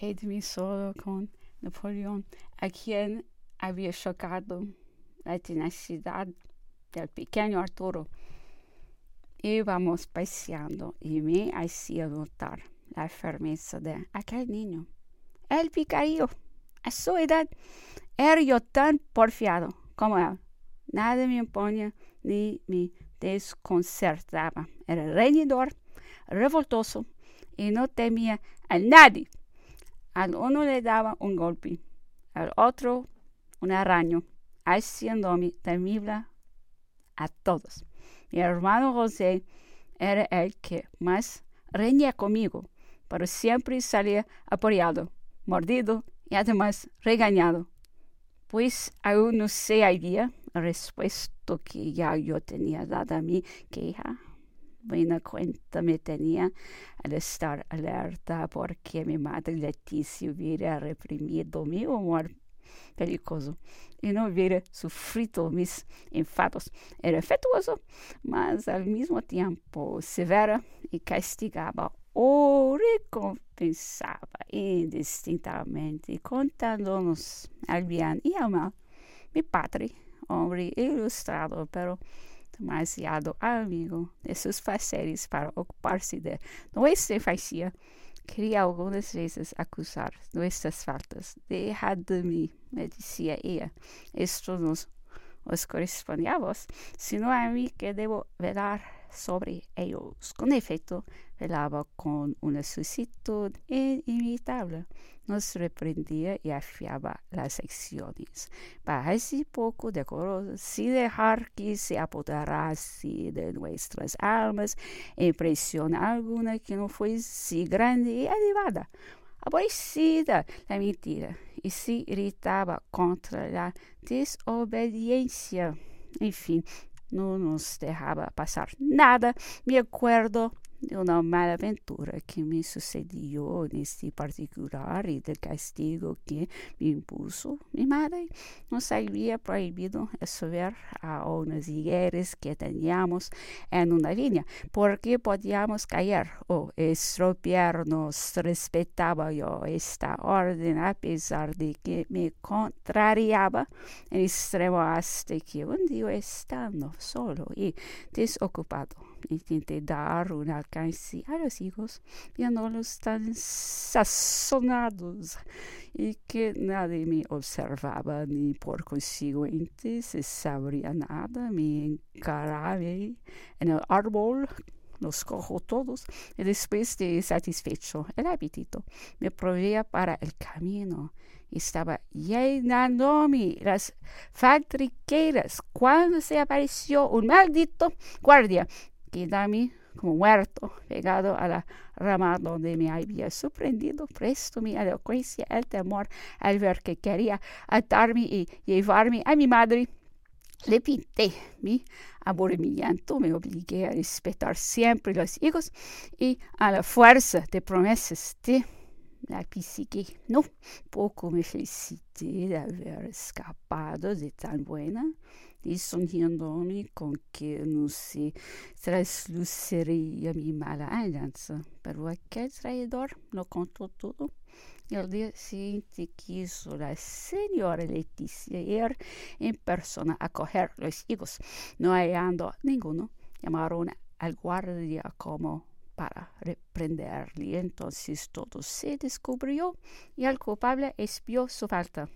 quedé solo con Napoleón, a quien había chocado la tenacidad del pequeño Arturo. Íbamos paseando y me hacía notar la firmeza de aquel niño. El picarillo, a su edad, era tan porfiado como él. Nada me imponía ni me desconcertaba. Era reñidor, revoltoso y no temía a nadie. Al uno le daba un golpe, al otro un araño, haciéndome temible a todos. Mi hermano José era el que más reñía conmigo, pero siempre salía apoyado, mordido y además regañado, pues aún no se había respuesto que ya yo tenía dada a mi queja. Buena cuenta me tenía al estar alerta porque mi madre Leticia hubiera reprimido mi humor peligroso y no hubiera sufrido mis enfados. Era afectuoso, mas al mismo tiempo severa y castigaba o recompensaba indistintamente, contándonos al bien y al mal. Mi padre, hombre ilustrado, pero demasiado amigo de seus parceiros para ocupar-se de nossa fazia, queria algumas vezes acusar nossas faltas. Deixa de mim, me dizia ela. Isto nos os sino a mí que debo velar sobre ellos. Con efecto, velaba con una solicitud inimitable. Nos reprendía y afiaba las secciones. Parece poco decoroso sin dejar que se apoderase de nuestras almas impresión alguna que no fuese grande y elevada. Aborrecida la mentira y se irritaba contra la desobediencia. Enfim, no nos dejaba pasar nada. Me acuerdo de una mala aventura que me sucedió en este particular y del castigo que me impuso mi madre. Nos había prohibido subir a unas higueras que teníamos en una viña porque podíamos caer o estropearnos. Respetaba yo esta orden a pesar de que me contrariaba en extremo hasta que un día estando solo y desocupado intenté dar un alcance a los hijos, viéndolos tan sazonados y que nadie me observaba ni por consiguiente se sabría nada, me encaraba en el árbol los cojo todos y después de satisfecho el apetito me proveía para el camino. Estaba llenándome las fatriqueras cuando se apareció un maldito guardia Quedame como muerto, pegado a la rama donde me había sorprendido. Presto mi elocuencia, el temor al ver que quería atarme y llevarme a mi madre. Le pinté mi aburrimiento, me obligué a respetar siempre los hijos y a la fuerza de promesas de la psique. No, poco me felicité de haber escapado de tan buena lisonjeándome con que no se trasluciría mi mala alianza. Pero aquel traidor lo contó todo. Y al día siguiente quiso la señora Leticia ir en persona a coger los higos. No hallando ninguno, llamaron al guardia como para reprenderle. Entonces todo se descubrió y el culpable espió su falta.